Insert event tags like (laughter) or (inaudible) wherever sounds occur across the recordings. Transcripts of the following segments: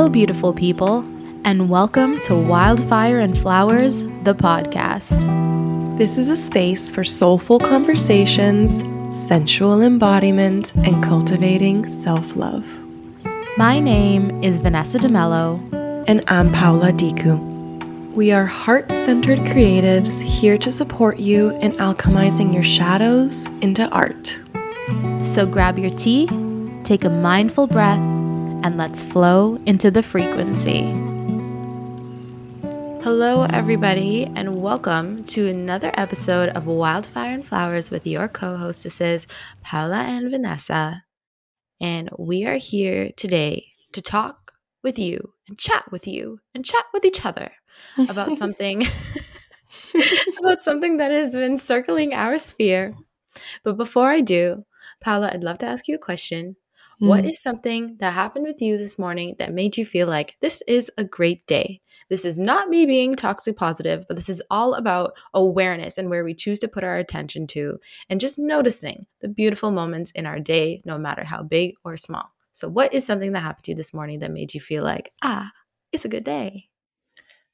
Hello, beautiful people, and welcome to Wildfire and Flowers, the podcast. This is a space for soulful conversations, sensual embodiment, and cultivating self love. My name is Vanessa DeMello. And I'm Paula Diku. We are heart centered creatives here to support you in alchemizing your shadows into art. So grab your tea, take a mindful breath, and let's flow into the frequency. Hello, everybody, and welcome to another episode of Wildfire and Flowers with your co hostesses, Paula and Vanessa. And we are here today to talk with you and chat with you and chat with each other about (laughs) something (laughs) about something that has been circling our sphere. But before I do, Paula, I'd love to ask you a question. Mm. What is something that happened with you this morning that made you feel like this is a great day? This is not me being toxic positive, but this is all about awareness and where we choose to put our attention to and just noticing the beautiful moments in our day, no matter how big or small. So, what is something that happened to you this morning that made you feel like, ah, it's a good day?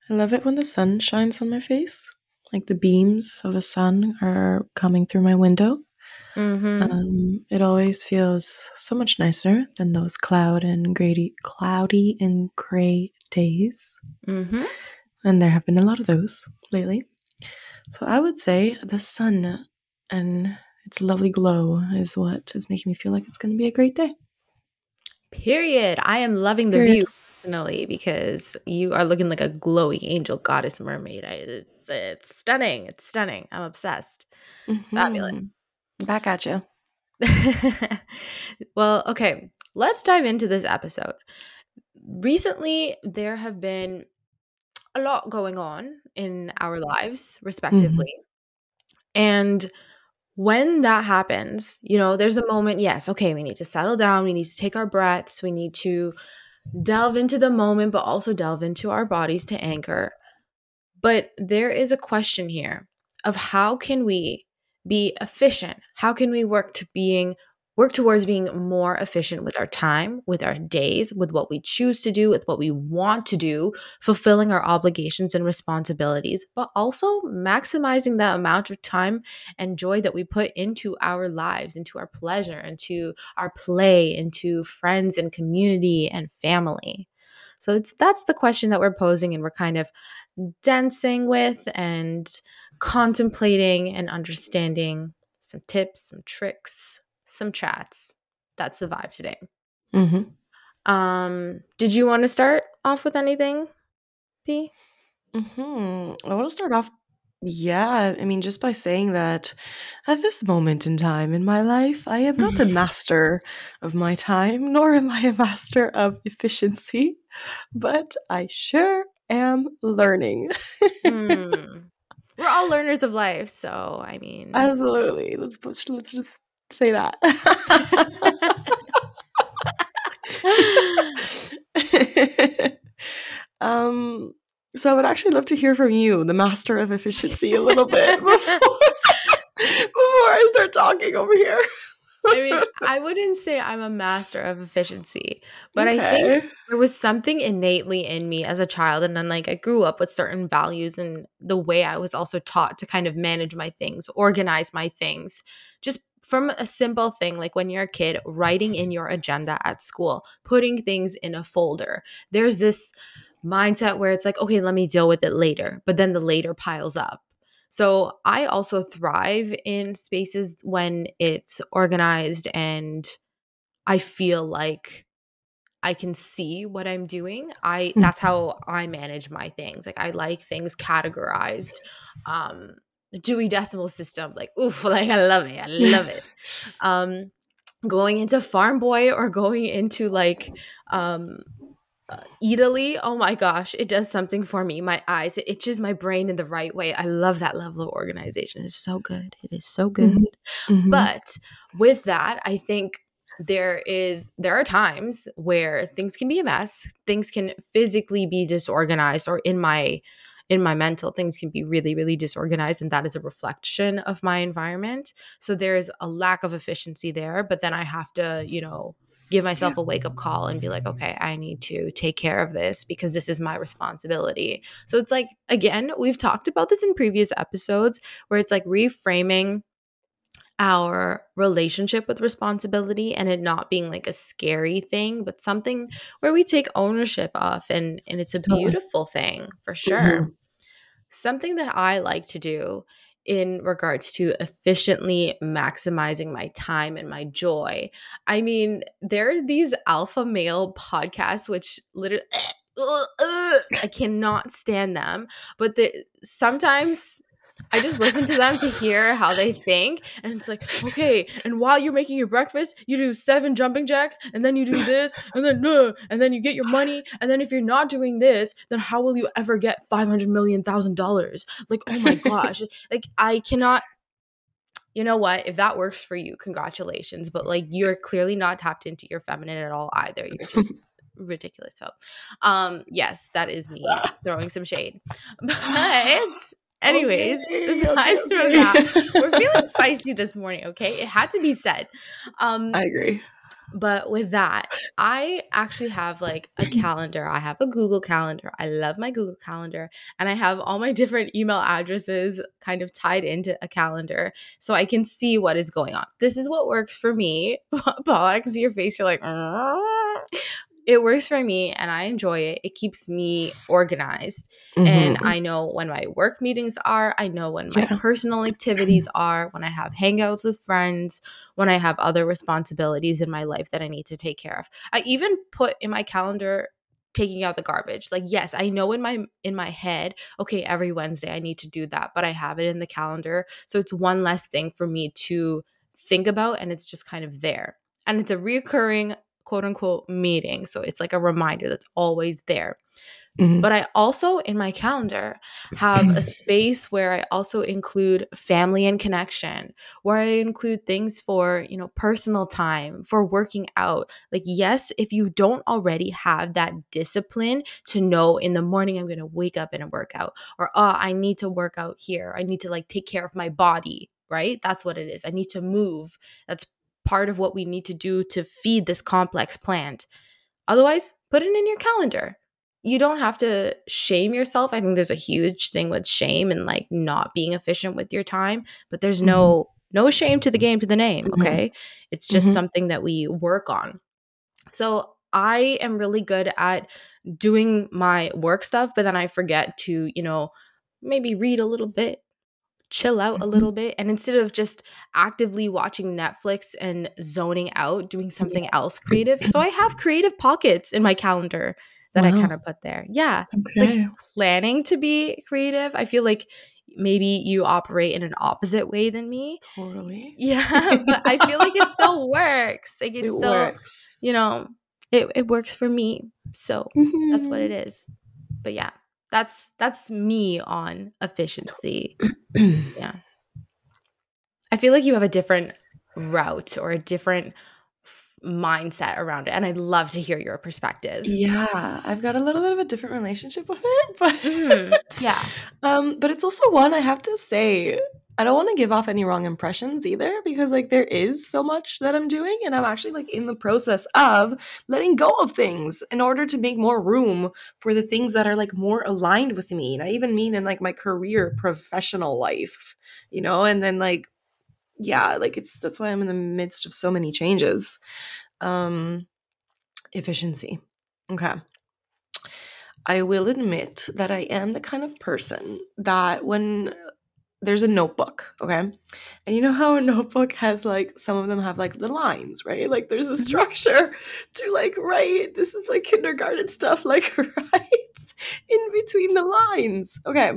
I love it when the sun shines on my face. Like the beams of the sun are coming through my window. Mm-hmm. Um, it always feels so much nicer than those cloud and grady, cloudy and gray days. Mm-hmm. And there have been a lot of those lately. So I would say the sun and its lovely glow is what is making me feel like it's going to be a great day. Period. I am loving the Period. view personally because you are looking like a glowy angel goddess mermaid. I, it's, it's stunning. It's stunning. I'm obsessed. Mm-hmm. Fabulous. Back at you. (laughs) well, okay, let's dive into this episode. Recently, there have been a lot going on in our lives, respectively. Mm-hmm. And when that happens, you know, there's a moment, yes, okay, we need to settle down, we need to take our breaths, we need to delve into the moment, but also delve into our bodies to anchor. But there is a question here of how can we be efficient? How can we work to being work towards being more efficient with our time, with our days, with what we choose to do, with what we want to do, fulfilling our obligations and responsibilities, but also maximizing the amount of time and joy that we put into our lives, into our pleasure, into our play, into friends and community and family. So it's that's the question that we're posing and we're kind of dancing with and contemplating and understanding some tips, some tricks, some chats. That's the vibe today. Mm-hmm. Um, did you want to start off with anything, P? Hmm. I want to start off. Yeah, I mean, just by saying that at this moment in time in my life, I am not a master of my time, nor am I a master of efficiency, but I sure am learning. mm. We're all learners of life, so I mean, absolutely. Let's push, let's just say that. (laughs) (laughs) um, so I would actually love to hear from you, the master of efficiency, a little bit (laughs) before, before I start talking over here. I mean, I wouldn't say I'm a master of efficiency, but okay. I think there was something innately in me as a child. And then, like, I grew up with certain values and the way I was also taught to kind of manage my things, organize my things, just from a simple thing like when you're a kid, writing in your agenda at school, putting things in a folder. There's this mindset where it's like, okay, let me deal with it later, but then the later piles up. So I also thrive in spaces when it's organized and I feel like I can see what I'm doing. I that's how I manage my things. Like I like things categorized. Um Dewey Decimal System, like oof, (laughs) like I love it. I (laughs) love it. Um going into Farm Boy or going into like um uh, Eataly, oh my gosh, it does something for me. My eyes, it itches my brain in the right way. I love that level of organization. It's so good. It is so good. Mm-hmm. mm-hmm. But with that, I think there is there are times where things can be a mess. Things can physically be disorganized or in my in my mental things can be really really disorganized and that is a reflection of my environment. So there is a lack of efficiency there, but then I have to, you know, give myself yeah. a wake up call and be like, okay, I need to take care of this because this is my responsibility. So it's like, again, we've talked about this in previous episodes where it's like reframing our relationship with responsibility and it not being like a scary thing but something where we take ownership of and and it's a beautiful thing for sure mm-hmm. something that i like to do in regards to efficiently maximizing my time and my joy i mean there are these alpha male podcasts which literally (clears throat) I cannot stand them. But the, sometimes I just listen to them to hear how they think. And it's like, okay, and while you're making your breakfast, you do seven jumping jacks, and then you do this, and then uh, and then you get your money. And then if you're not doing this, then how will you ever get five hundred million thousand dollars? Like, oh my gosh. like I cannot you know what? If that works for you, congratulations. But like you're clearly not tapped into your feminine at all either. You're just (laughs) ridiculous. So um yes, that is me (laughs) throwing some shade. But Anyways, okay, (laughs) besides okay, okay. that, we're (laughs) feeling feisty this morning, okay? It had to be said. Um I agree. But with that, I actually have like a (clears throat) calendar. I have a Google Calendar. I love my Google Calendar. And I have all my (laughs) different email addresses kind of tied into a calendar so I can see what is going on. This is what works for me. Paul, I can see your face. You're like, it works for me and I enjoy it. It keeps me organized. Mm-hmm. And I know when my work meetings are, I know when my yeah. personal activities are, when I have hangouts with friends, when I have other responsibilities in my life that I need to take care of. I even put in my calendar taking out the garbage. Like yes, I know in my in my head, okay, every Wednesday I need to do that, but I have it in the calendar. So it's one less thing for me to think about and it's just kind of there. And it's a reoccurring quote unquote meeting. So it's like a reminder that's always there. Mm-hmm. But I also in my calendar have a (clears throat) space where I also include family and connection, where I include things for, you know, personal time, for working out. Like, yes, if you don't already have that discipline to know in the morning I'm going to wake up and work out, or, oh, I need to work out here, I need to like take care of my body, right? That's what it is. I need to move. That's part of what we need to do to feed this complex plant. Otherwise, put it in your calendar. You don't have to shame yourself. I think there's a huge thing with shame and like not being efficient with your time, but there's mm-hmm. no no shame to the game to the name, mm-hmm. okay? It's just mm-hmm. something that we work on. So, I am really good at doing my work stuff, but then I forget to, you know, maybe read a little bit, chill out a mm-hmm. little bit and instead of just actively watching Netflix and zoning out doing something yeah. else creative so I have creative pockets in my calendar that wow. I kind of put there yeah okay. it's like planning to be creative I feel like maybe you operate in an opposite way than me totally (laughs) yeah but I feel like it still (laughs) works like it, it still works. you know it, it works for me so mm-hmm. that's what mm-hmm. it is but yeah that's that's me on efficiency. yeah. I feel like you have a different route or a different f- mindset around it and I'd love to hear your perspective. Yeah, I've got a little bit of a different relationship with it, (laughs) but mm, yeah. Um but it's also one I have to say I don't want to give off any wrong impressions either because like there is so much that I'm doing and I'm actually like in the process of letting go of things in order to make more room for the things that are like more aligned with me. And I even mean in like my career, professional life, you know, and then like yeah, like it's that's why I'm in the midst of so many changes. Um efficiency. Okay. I will admit that I am the kind of person that when there's a notebook, okay? And you know how a notebook has like some of them have like the lines, right? Like there's a mm-hmm. structure to like write. This is like kindergarten stuff, like (laughs) write in between the lines. Okay.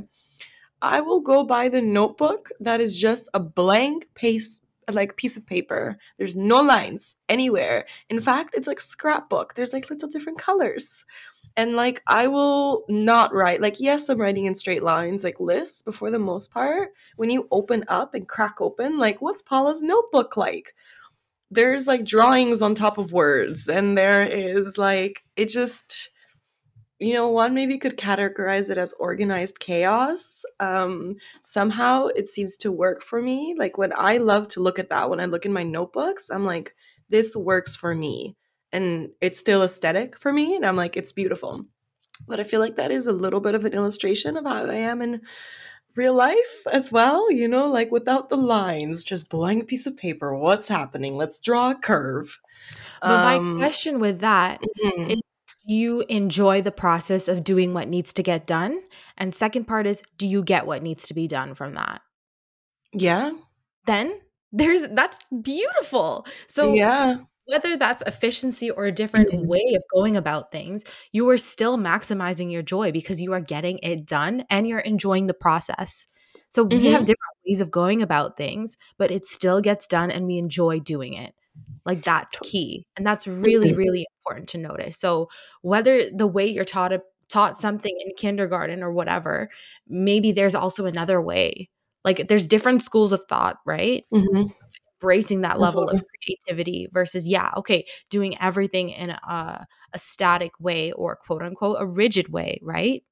I will go buy the notebook that is just a blank piece like piece of paper. There's no lines anywhere. In fact, it's like scrapbook. There's like little different colors. And like I will not write like yes, I'm writing in straight lines like lists, but for the most part, when you open up and crack open, like what's Paula's notebook like? There's like drawings on top of words, and there is like it just you know one maybe could categorize it as organized chaos. Um somehow it seems to work for me. Like when i love to look at that when i look in my notebooks i'm like this works for me and it's still aesthetic for me and i'm like it's beautiful. But i feel like that is a little bit of an illustration of how i am in real life as well you know like without the lines just blank piece of paper what's happening? Let's draw a curve. But um, my question with that mm-hmm. is, do you enjoy the process of doing what needs to get done? And second part is do you get what needs to be done from that? Yeah. Then there's that's beautiful. So yeah whether that's efficiency or a different mm-hmm. way of going about things, you are still maximizing your joy because you are getting it done and you're enjoying the process. So mm-hmm. we have mm-hmm. different ways of going about things, but it still gets done and we enjoy doing it. Like that's key. And that's really, mm-hmm. really important to notice. So whether the way you're taught a, taught something in kindergarten or whatever, maybe there's also another way. Like there's different schools of thought, right? Mm-hmm embracing that level of creativity versus yeah okay doing everything in a, a static way or quote unquote a rigid way right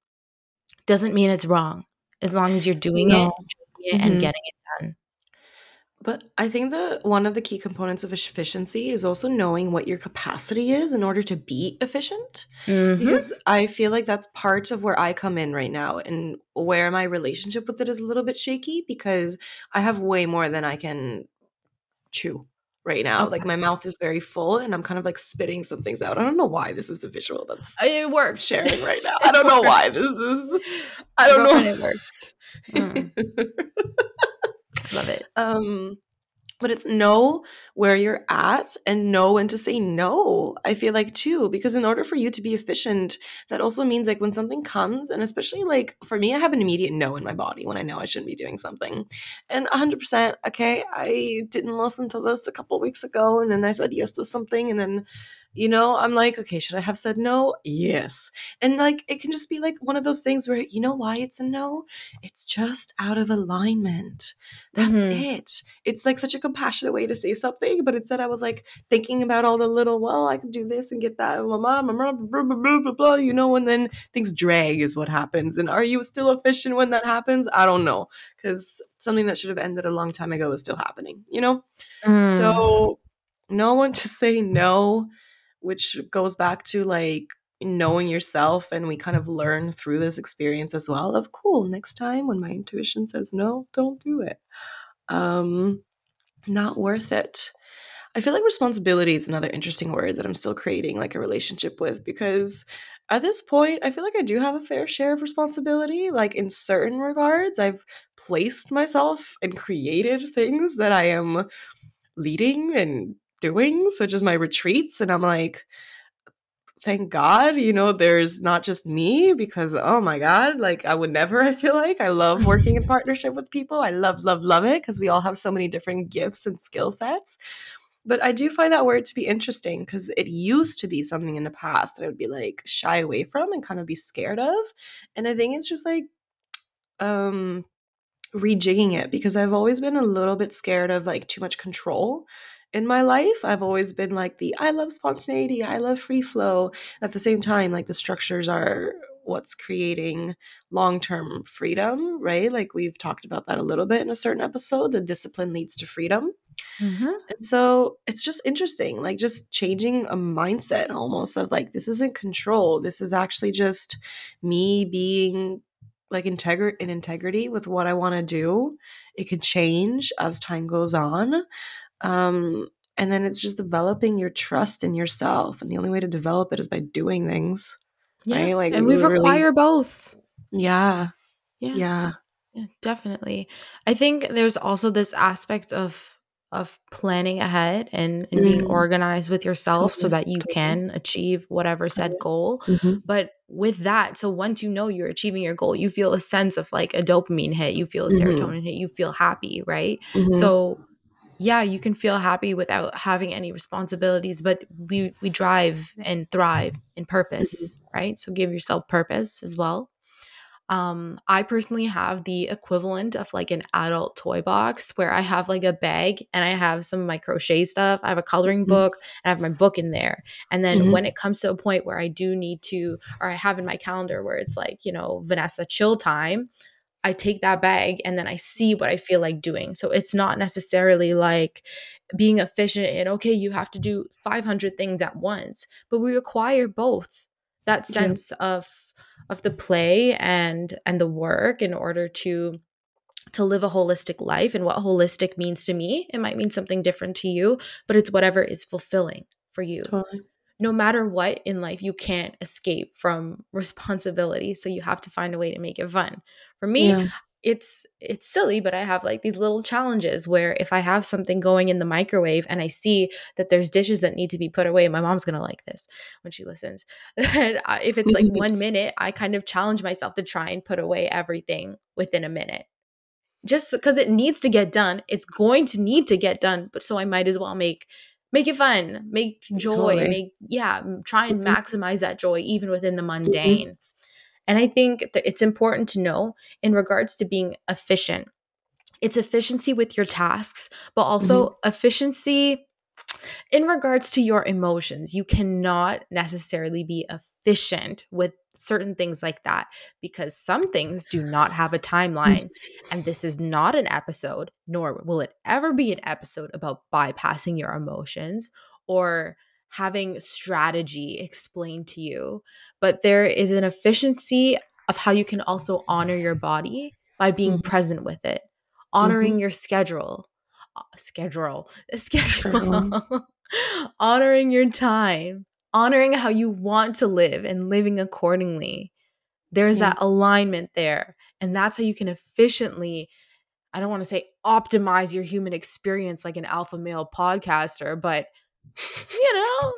doesn't mean it's wrong as long as you're doing no. it, mm-hmm. and getting it done but I think that one of the key components of efficiency is also knowing what your capacity is in order to be efficient. Mm-hmm. Because I feel like that's part of where I come in right now and where my relationship with it is a little bit shaky because I have way more than I can chew right now. Okay. Like my mouth is very full and I'm kind of like spitting some things out. I don't know why this is the visual that's it works (laughs) sharing right now. I don't know why this is I don't know. It works. Mm. (laughs) Love it. Um but it's know where you're at and know when to say no i feel like too because in order for you to be efficient that also means like when something comes and especially like for me i have an immediate no in my body when i know i shouldn't be doing something. And 100% okay i didn't listen to this a couple weeks ago and then i said yes to something and then you know i'm like okay should i have said no? Yes. And like it can just be like one of those things where you know why it's a no? It's just out of alignment. That's mm-hmm. it. It's like such a compassionate way to say something but instead i was like thinking about all the little well i can do this and get that blah, blah, blah, blah, blah, blah, blah, you know and then things drag is what happens. And are you still efficient when that happens? I don't know because something that should have ended a long time ago is still happening you know? Mm. so no one to say no which goes back to like knowing yourself and we kind of learn through this experience as well of cool next time when my intuition says no don't do it. Um not worth it i feel like responsibility is another interesting word that i'm still creating like a relationship with because at this point i feel like i do have a fair share of responsibility like in certain regards i've placed myself and created things that i am leading and doing, such as my retreats. And I'm like, thank God, you know, there's not just me because, oh my God, like I would never, (laughs) I feel like. I love working in (laughs) partnership with people. I love, love, love it because we all have so many different gifts and skill sets. But I do find that word to be interesting because it used to be something in the past that I would be like shy away from and kind of be scared of. And I think it's just like, um, rejigging it because I've always been a little bit scared of like too much control in my life. I've always been like the I love spontaneity, I love free flow. At the same time, like the structures are what's creating long term freedom, right? Like we've talked about that a little bit in a certain episode. The discipline leads to freedom. Mm-hmm. And so it's just interesting, like just changing a mindset almost of like, this isn't control. This is actually just me being like integri- in integrity with what I want to do. It can change as time goes on. Um, and then it's just developing your trust in yourself. And the only way to develop it is by doing things. Yeah. Right? Like, and we require both. Yeah. Yeah. Yeah. Yeah, definitely. I think there's also this aspect of of planning ahead and, and mm. being organized with yourself totally. so that you totally. can achieve whatever said goal. Mm-hmm. But with that, so once you know you're achieving your goal, you feel a sense of like a dopamine hit, you feel a mm-hmm. serotonin mm-hmm. hit, you feel happy, right? Mm-hmm. So yeah, you can feel happy without having any responsibilities, but we we drive and thrive in purpose, mm-hmm. right? So give yourself purpose as well. Um, I personally have the equivalent of like an adult toy box where I have like a bag and I have some of my crochet stuff. I have a coloring mm-hmm. book and I have my book in there. And then mm-hmm. when it comes to a point where I do need to, or I have in my calendar where it's like, you know, Vanessa chill time, I take that bag and then I see what I feel like doing. So it's not necessarily like being efficient and okay, you have to do 500 things at once, but we require both that sense yeah. of of the play and and the work in order to to live a holistic life and what holistic means to me it might mean something different to you but it's whatever is fulfilling for you totally. no matter what in life you can't escape from (laughs) responsibility so you have to find a way to make it fun for me yeah it's it's silly but i have like these little challenges where if i have something going in the microwave and i see that there's dishes that need to be put away my mom's to like this when she listens (laughs) if it's like (laughs) 1 minute i kind of challenge myself to try and put away everything within a minute just because it needs to get done it's going to need to get done but so i might as well make make it fun make joy totally. make yeah try and mm-hmm. maximize that joy even within the mm-hmm. mundane. And I think that it's important to know in regards to being efficient, it's efficiency with your tasks, but also mm-hmm. efficiency in regards to your emotions. You cannot necessarily be efficient with certain things like that because some things do not have a timeline. and this is not an episode, nor will it ever be an episode about bypassing your emotions or having strategy explained to you, but there is an efficiency of how you can also honor your body by being mm-hmm. present with it, honoring mm-hmm. your schedule, uh, schedule, (laughs) schedule, (laughs) honoring your time, honoring how you want to live and living accordingly. There's yeah. that alignment there. And that's how you can efficiently, I don't want to say optimize your human experience like an alpha male podcaster, but you know,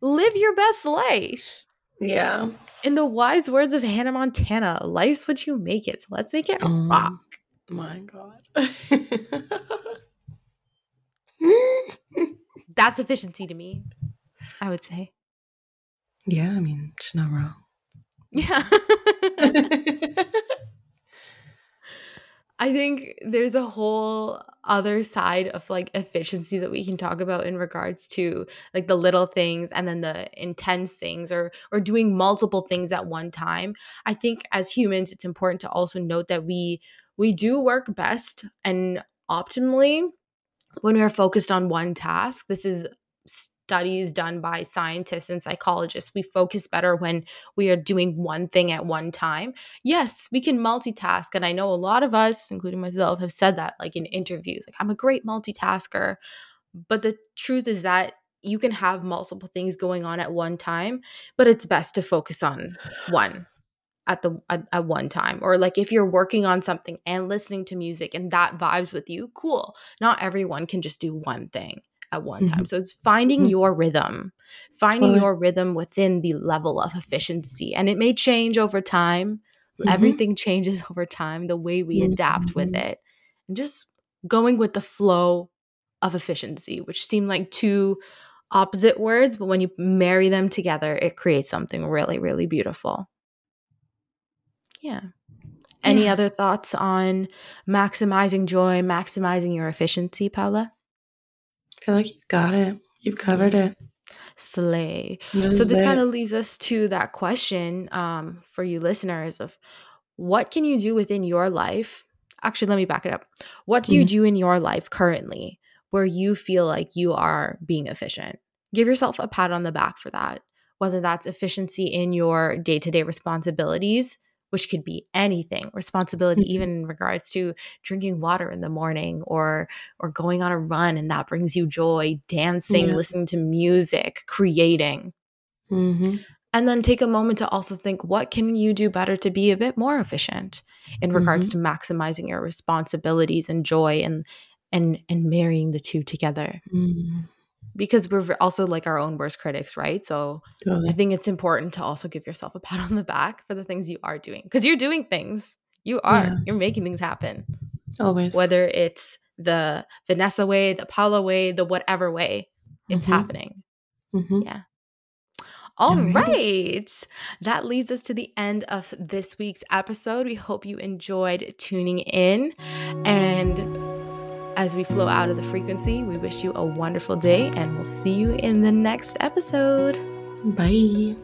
live your best life. Yeah. In the wise words of Hannah Montana, life's what you make it. So let's make it um, rock. My God. (laughs) That's efficiency to me, I would say. Yeah, I mean, she's not wrong. Yeah. (laughs) (laughs) I think there's a whole other side of like efficiency that we can talk about in regards to like the little things and then the intense things or or doing multiple things at one time. I think as humans it's important to also note that we we do work best and optimally when we are focused on one task. This is studies done by scientists and psychologists. We focus better when we are doing one thing at one time. Yes, we can multitask. And I know a lot of us, including myself, have said that like in interviews. Like, I'm a great multitasker. But the truth is that you can have multiple things going on at one time, but it's best to focus on one at the at, at, one time or like if you're working on something and listening to music and that vibes with you cool not everyone can just do one thing at one mm-hmm. time. So it's finding mm-hmm. your rhythm, finding totally. your rhythm within the level of efficiency. And it may change over time. Mm-hmm. Everything (laughs) changes over time, the way we adapt with mm-hmm. it. And just going with the flow of efficiency, which seem like two opposite words, but when you marry them together, it creates something really, really beautiful. Yeah. Any yeah. other thoughts on maximizing joy, maximizing your efficiency, Paula? Feel like you've got it. You've covered it. Slay. This so this kind of leaves us to that question um, for you listeners of what can you do within your life? Actually, let me back it up. What do you mm-hmm. do in your life currently where you feel like you are being efficient? Give yourself a pat on the back for that. Whether that's efficiency in your day to day responsibilities, which could be anything responsibility mm-hmm. even in regards to drinking water in the morning or or going on a run and that brings you joy dancing yeah. listening to music creating mm-hmm. and then take a moment to also think what can you do better to be a bit more efficient in regards mm-hmm. to maximizing your responsibilities and joy and and and marrying the two together mm-hmm because we're also like our own worst critics, right? So totally. I think it's important to also give yourself a (laughs) pat on the back for the things you are doing because you're doing things. You are. Yeah. You're making things happen. Always. Whether it's the Vanessa way, the Paula way, the whatever way, it's mm-hmm. happening. Mm-hmm. Yeah. All right. That leads us to the end of this week's episode. We hope you enjoyed tuning in and as we flow out of the frequency, we wish you a wonderful day and we'll see you in the next episode. Bye.